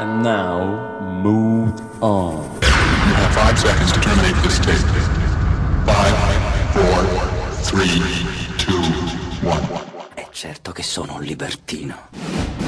And now, move on. You have five seconds to terminate this tape. Five, four, three, two, one. È certo che sono un libertino.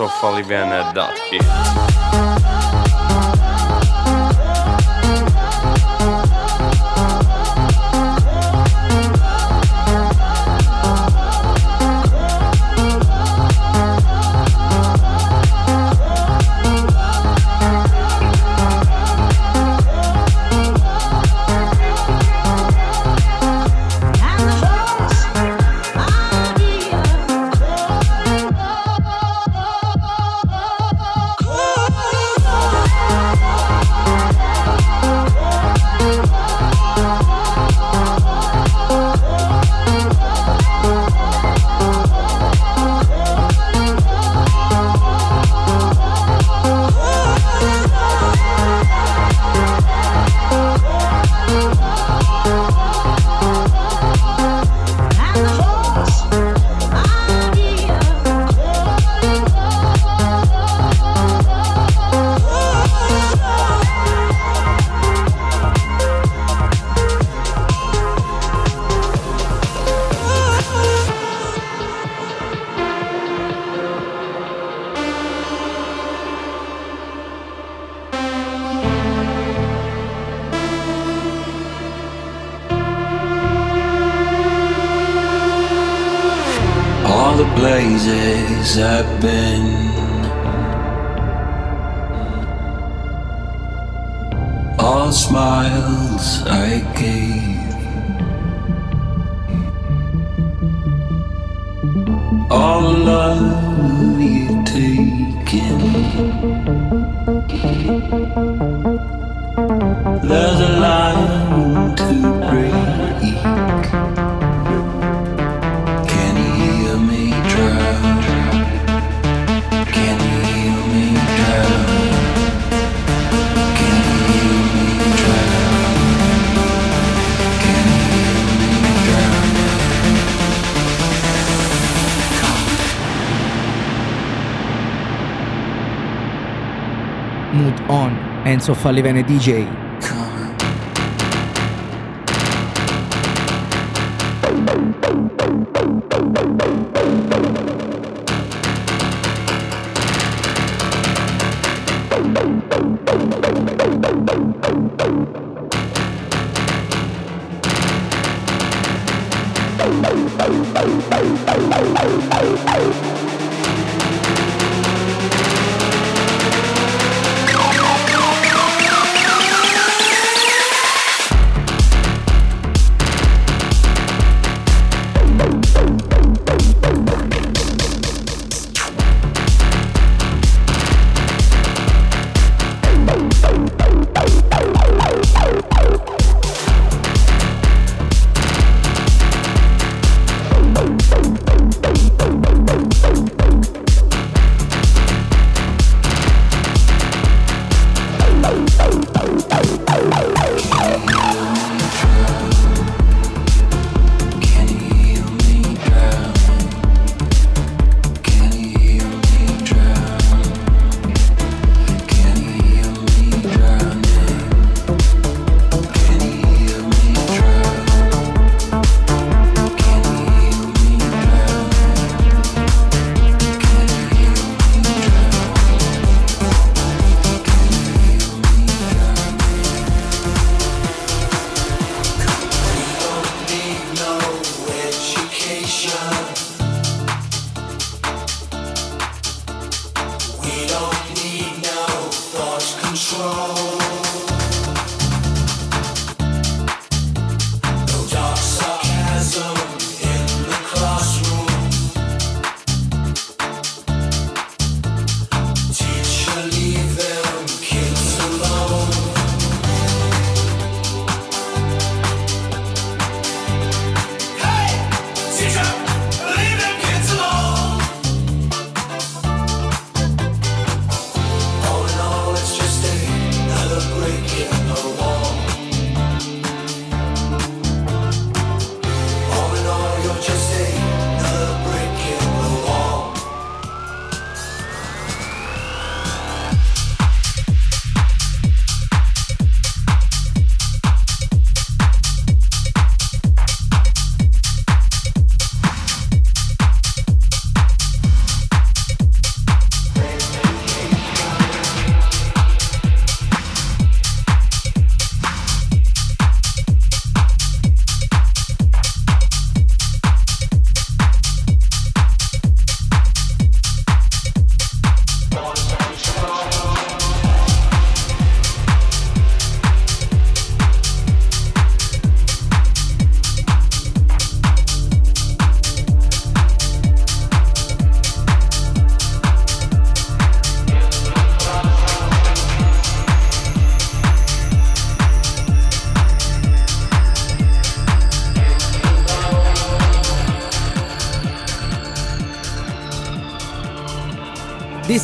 Alsof Falibana.eu enzofalivene.it Enzo Fallivene DJ.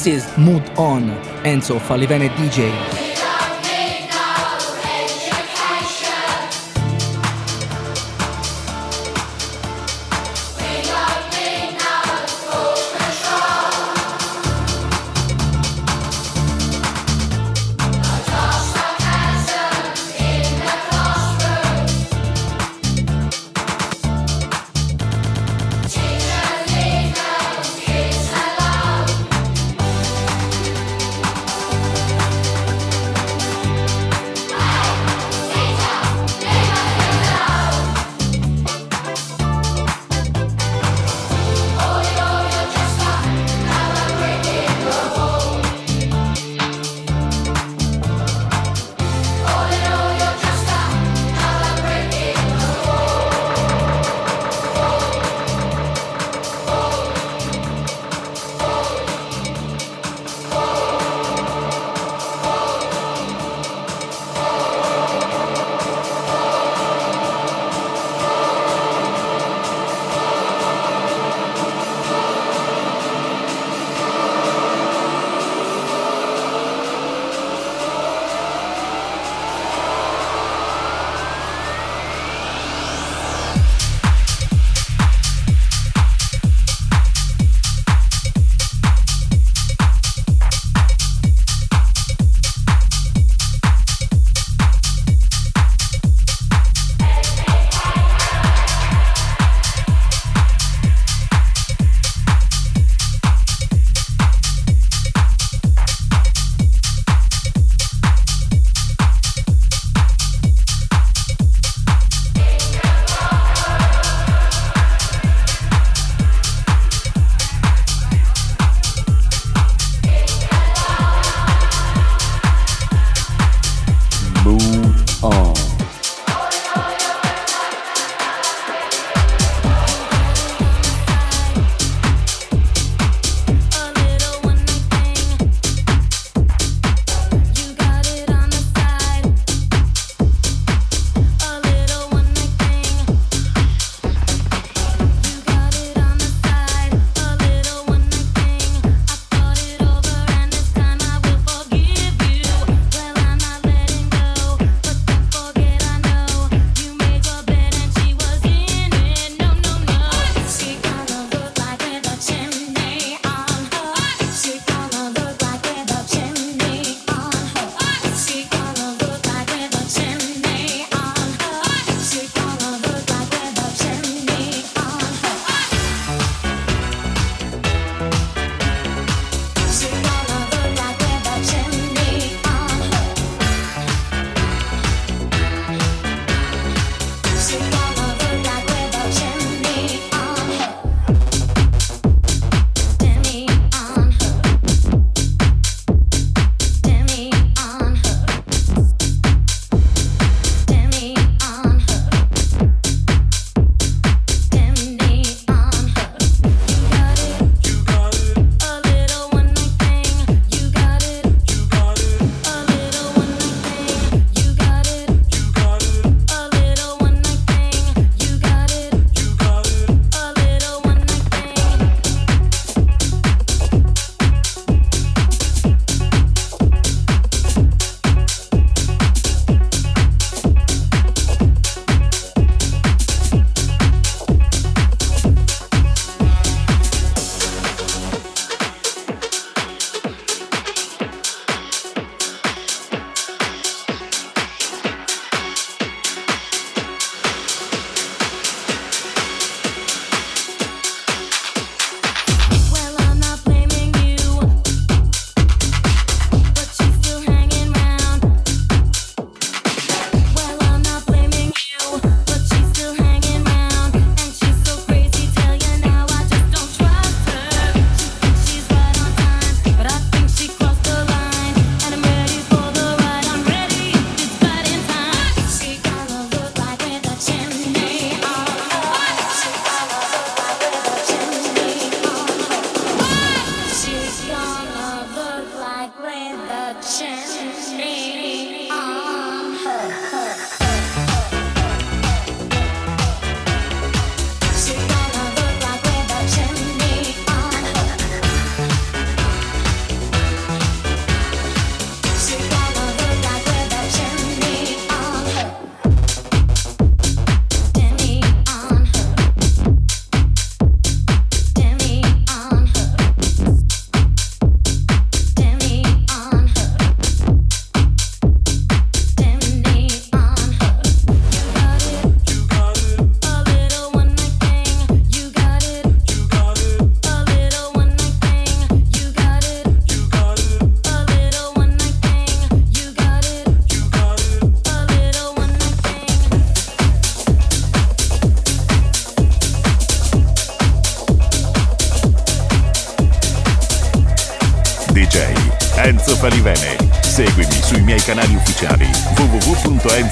This is Mood On, Enzo Falivene DJ.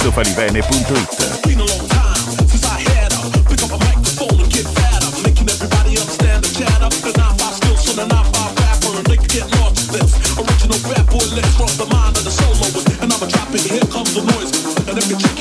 pizzofalivene.it Original rap with legs from the mind of the soloist, and I'm a dropping. Here comes the noise, and every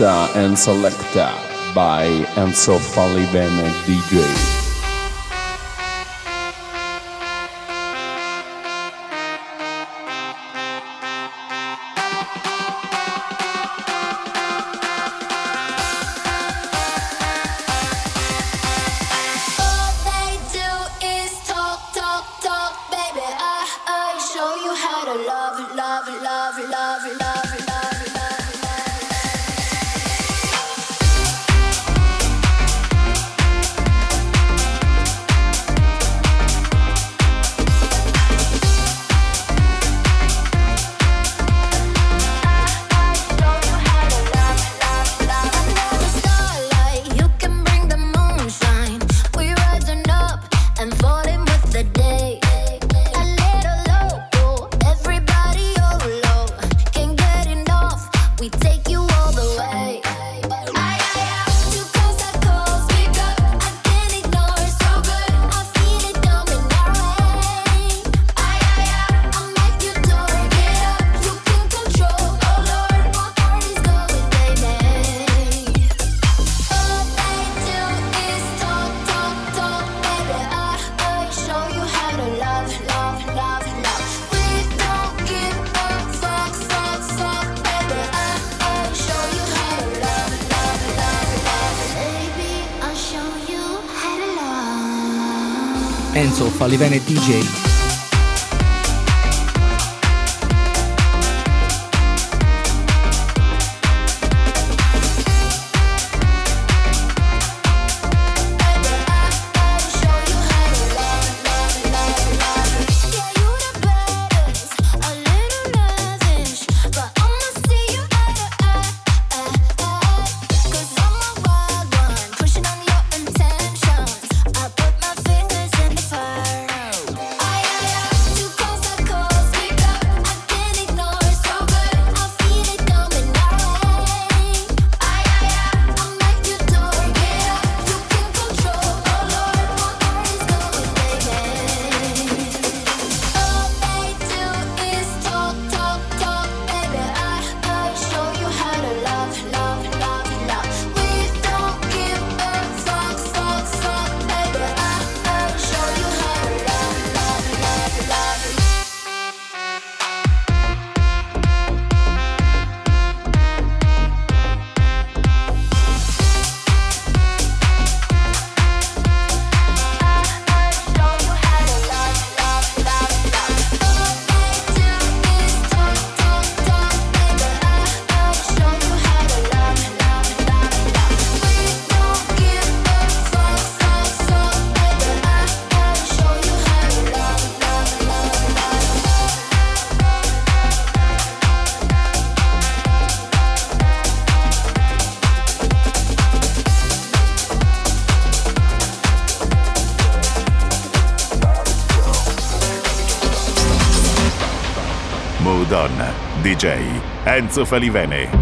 Mixa and Selecta by Enzo Falliven DJ. Falivene DJ. Enzo Falivene.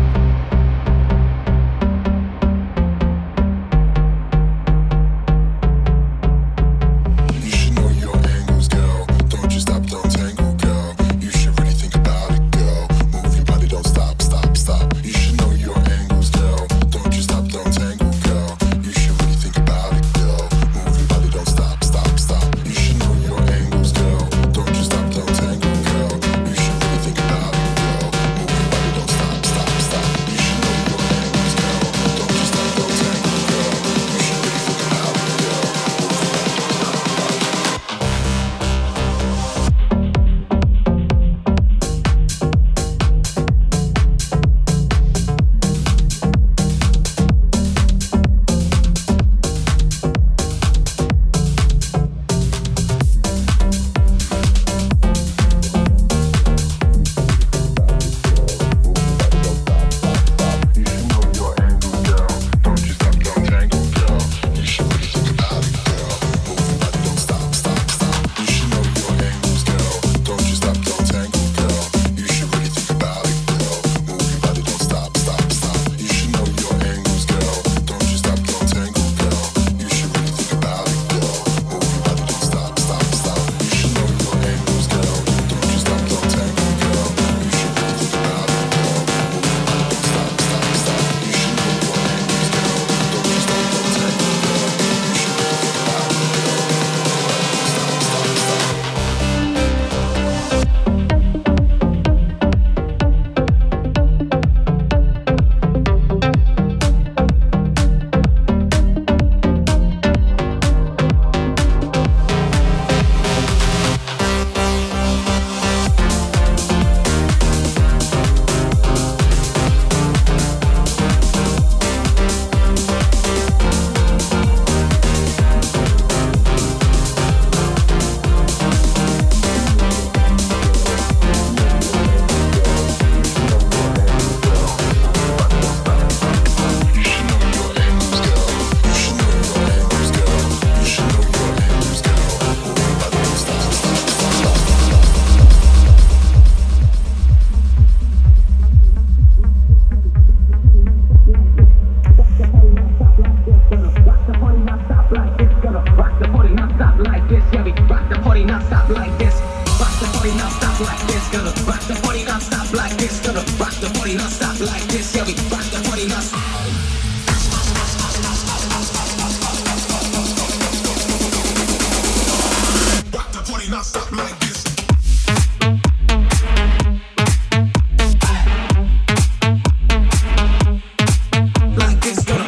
like it's gonna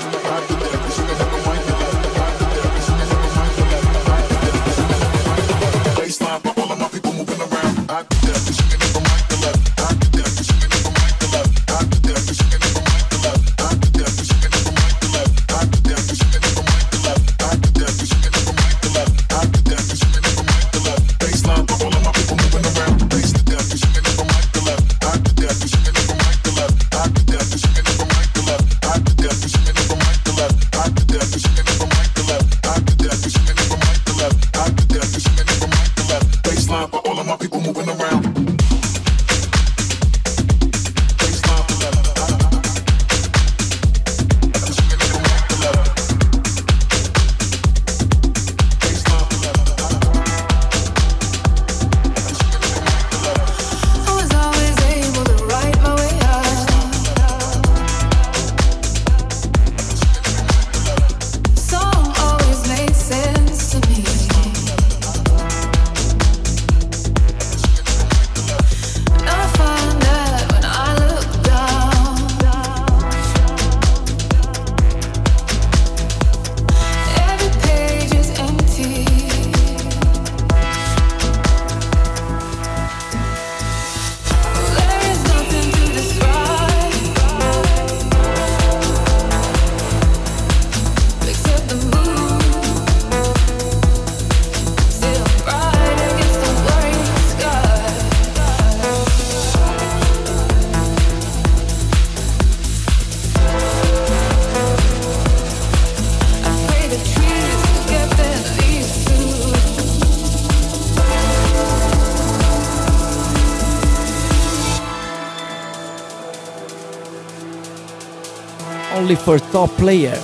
only for top player.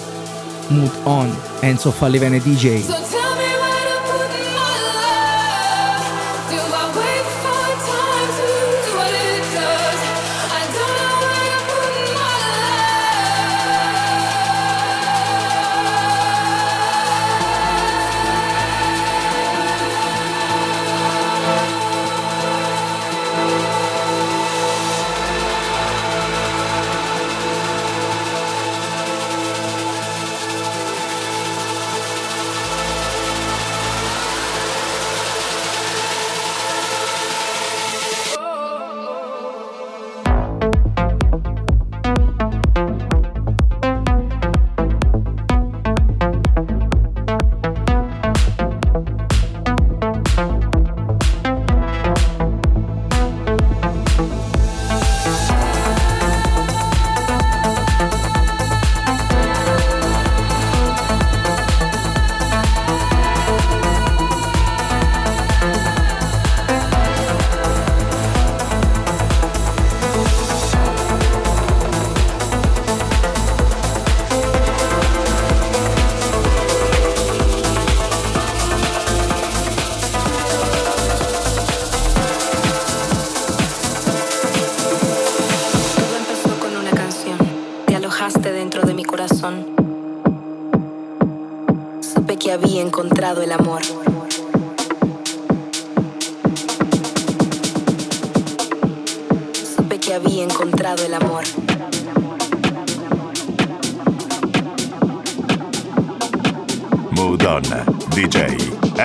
Move on, Enzo Falivene DJ.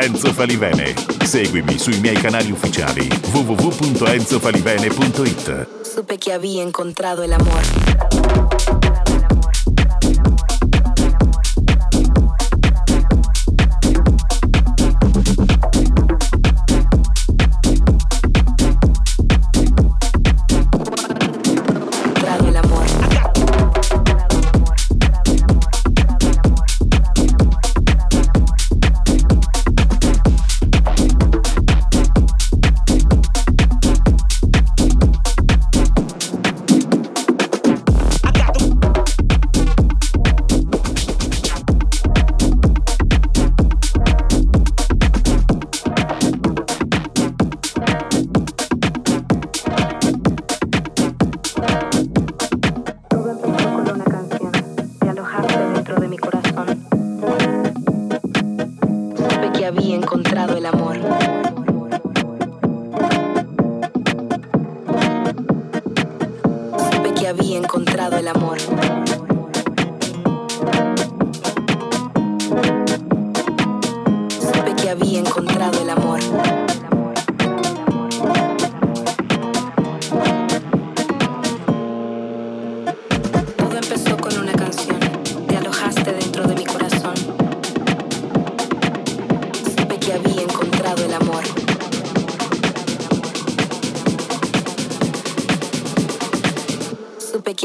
Enzo Falivene. Seguimi sui miei canali ufficiali www.enzofalivene.it. Supe che avevi incontrato l'amore. encontrado el amor.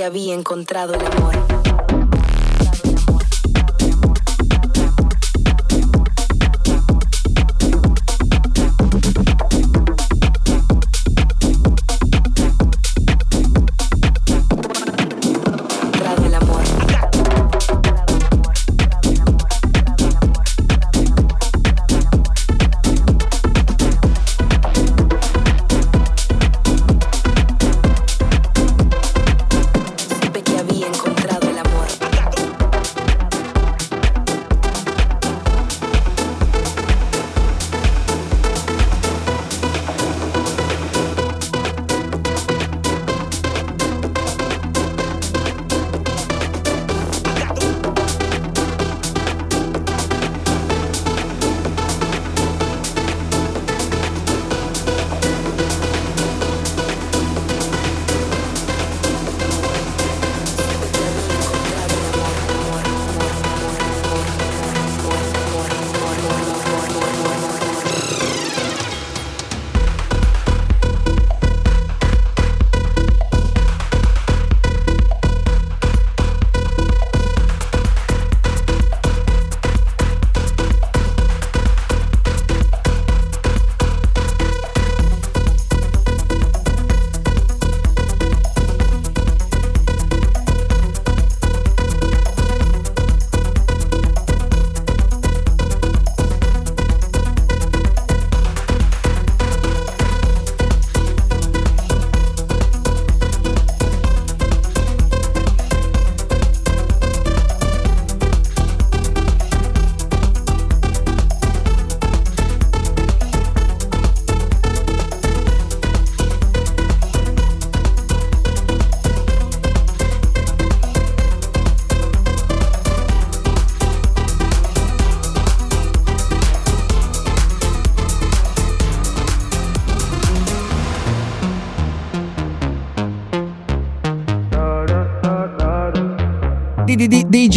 había encontrado el amor.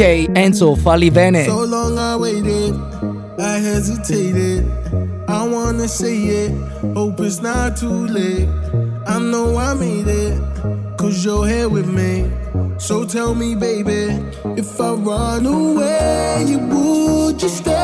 Enzo Falivene. So long I waited, I hesitated. I wanna say it, hope it's not too late. I know I made it, cause you're here with me. So tell me, baby, if I run away, you would you stay?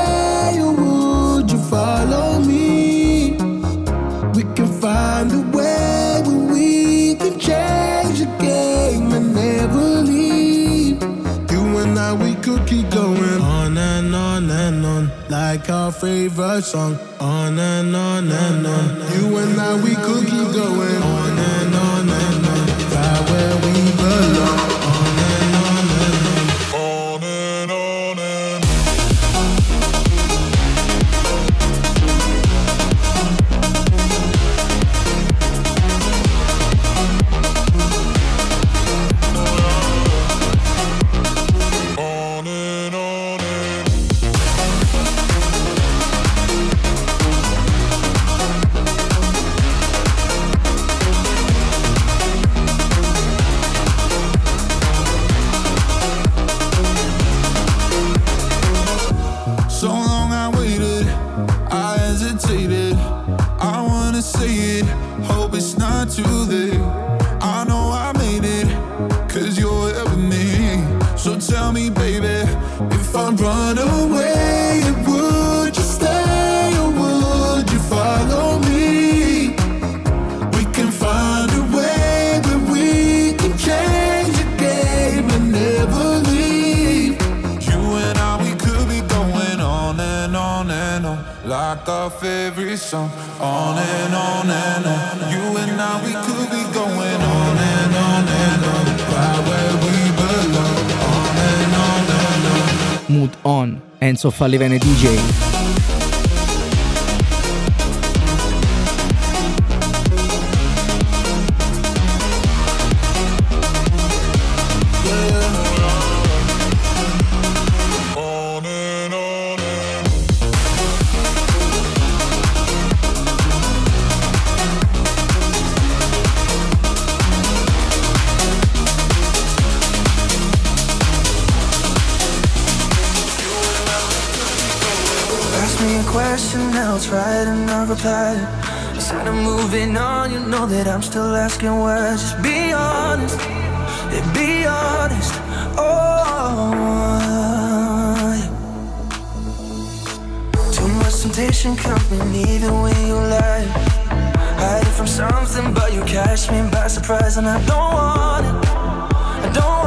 favorite song. On and on and on. You and I, we could keep going on. Soffalivene DJ. asking where, just be honest, yeah, be honest. Oh, yeah. too much temptation coming, even when you lie. Hiding from something, but you catch me by surprise, and I don't want it. I don't.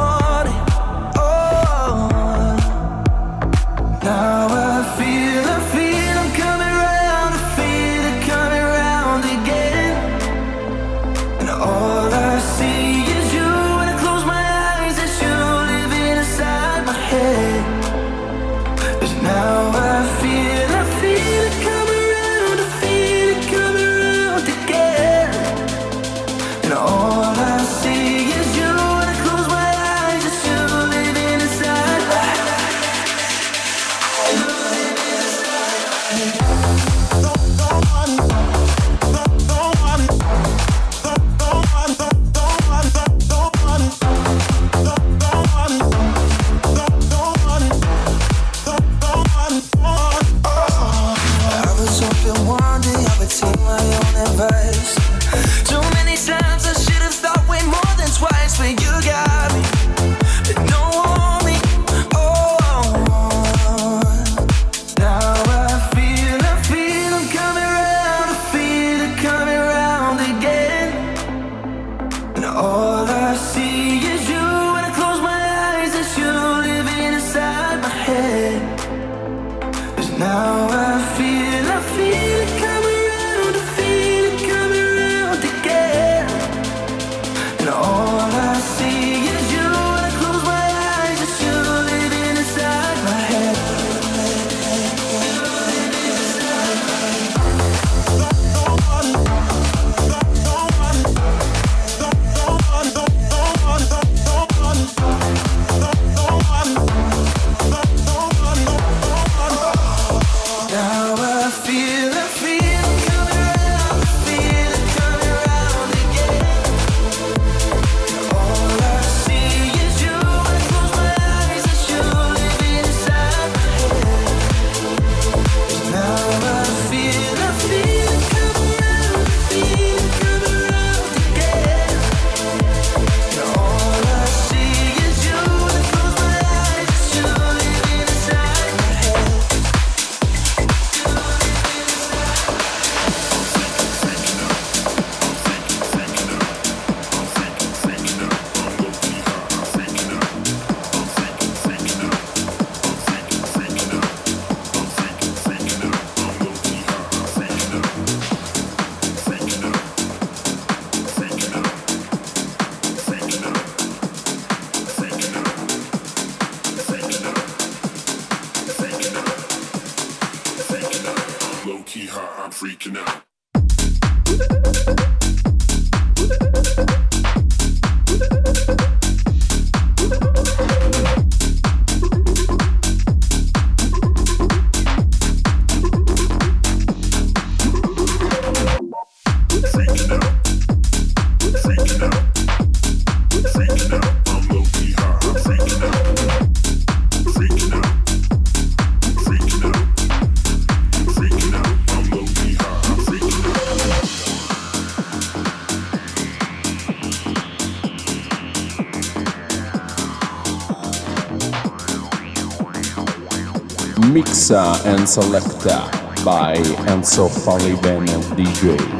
and Selecta by Enzo Falibene DJ.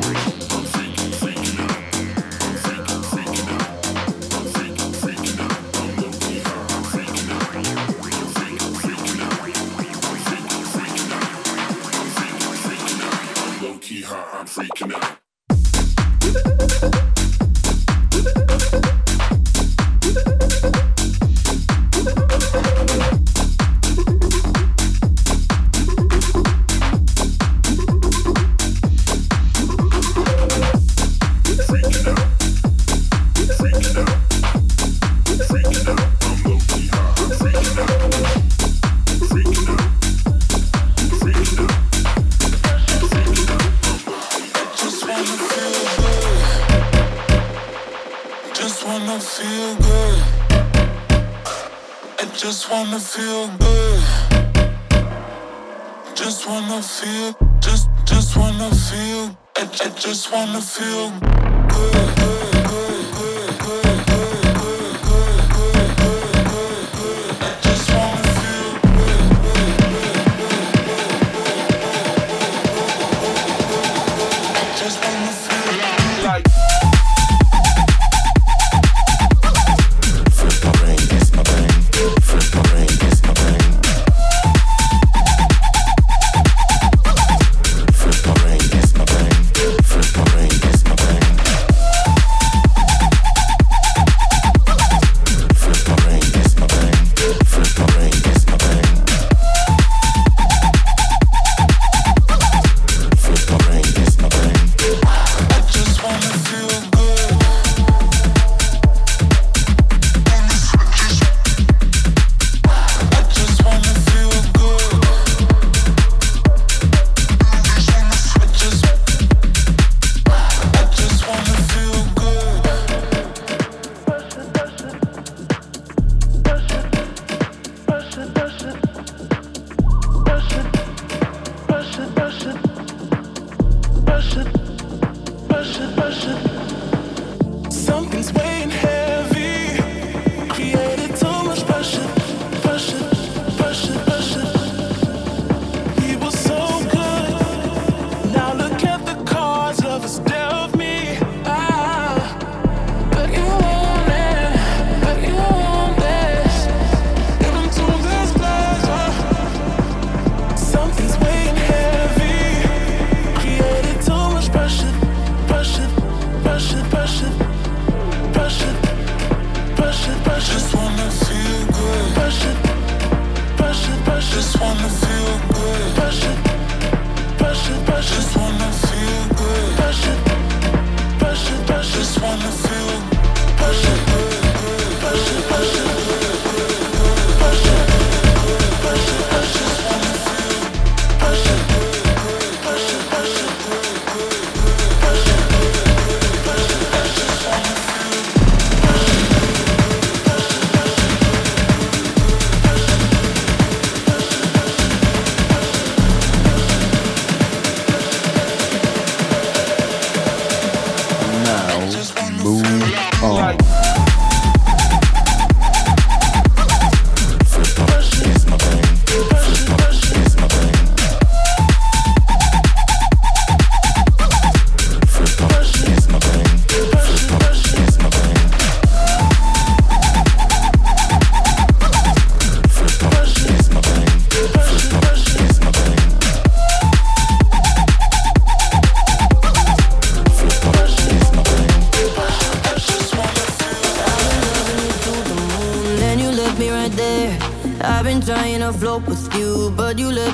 wanna feel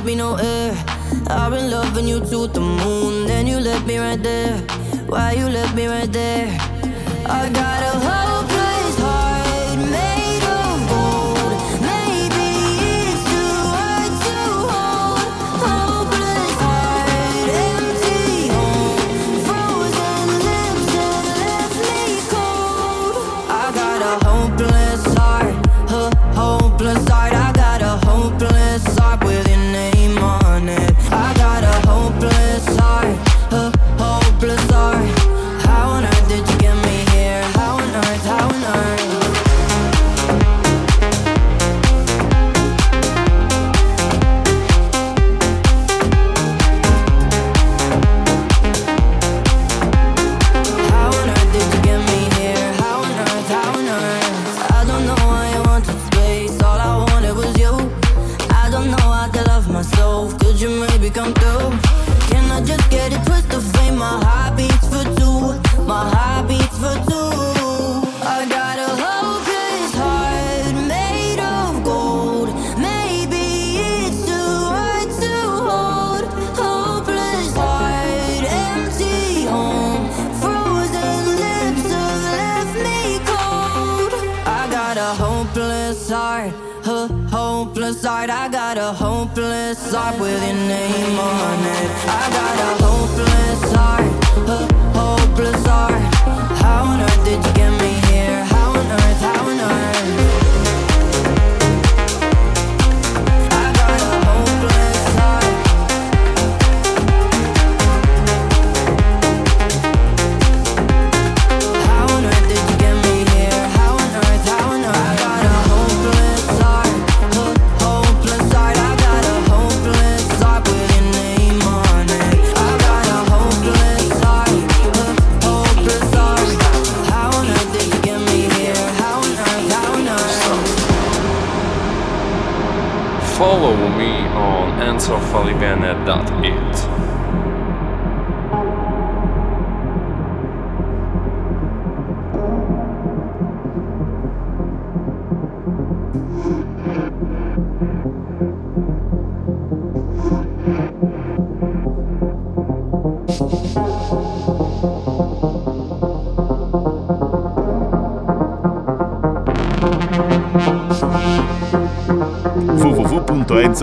me no air. I've been loving you to the moon, then you left me right there. Why you left me right there? I got a heart. up with your name on it.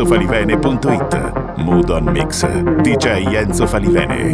www.enzofalivene.it Mood on Mix. DJ Enzo Falivene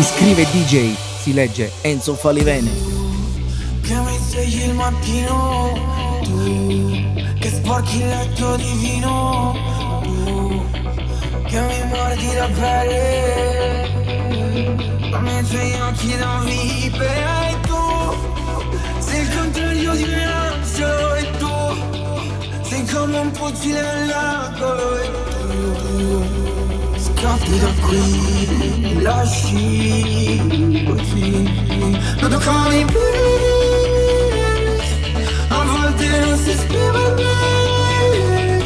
Si scrive DJ, si legge Enzo Falivene. Che mi svegli il mattino. Tu Che sporchi il letto di vino. Tu Che mi mordi la pelle Come i tuoi occhi vipera E tu. Sei il contrario di un angelo E tu. Sei come un fucile nell'angolo E tu Scappi da qui lasci così. Non toccami più a volte non si esprime bene.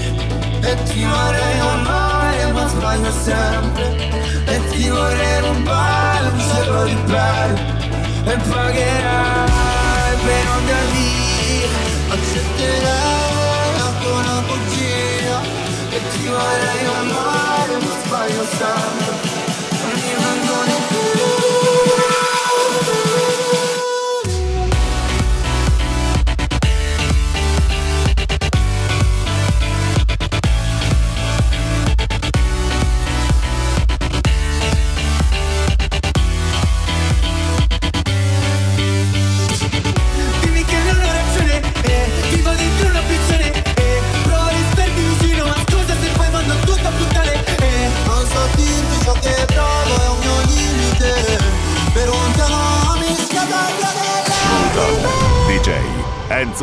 E ti vorrei amare ma sbaglio sempre. E ti vorrei rubare un cielo di pelle. E pagherai per non dar via Accetterai anche una bugia. E ti vorrei amare ma your summer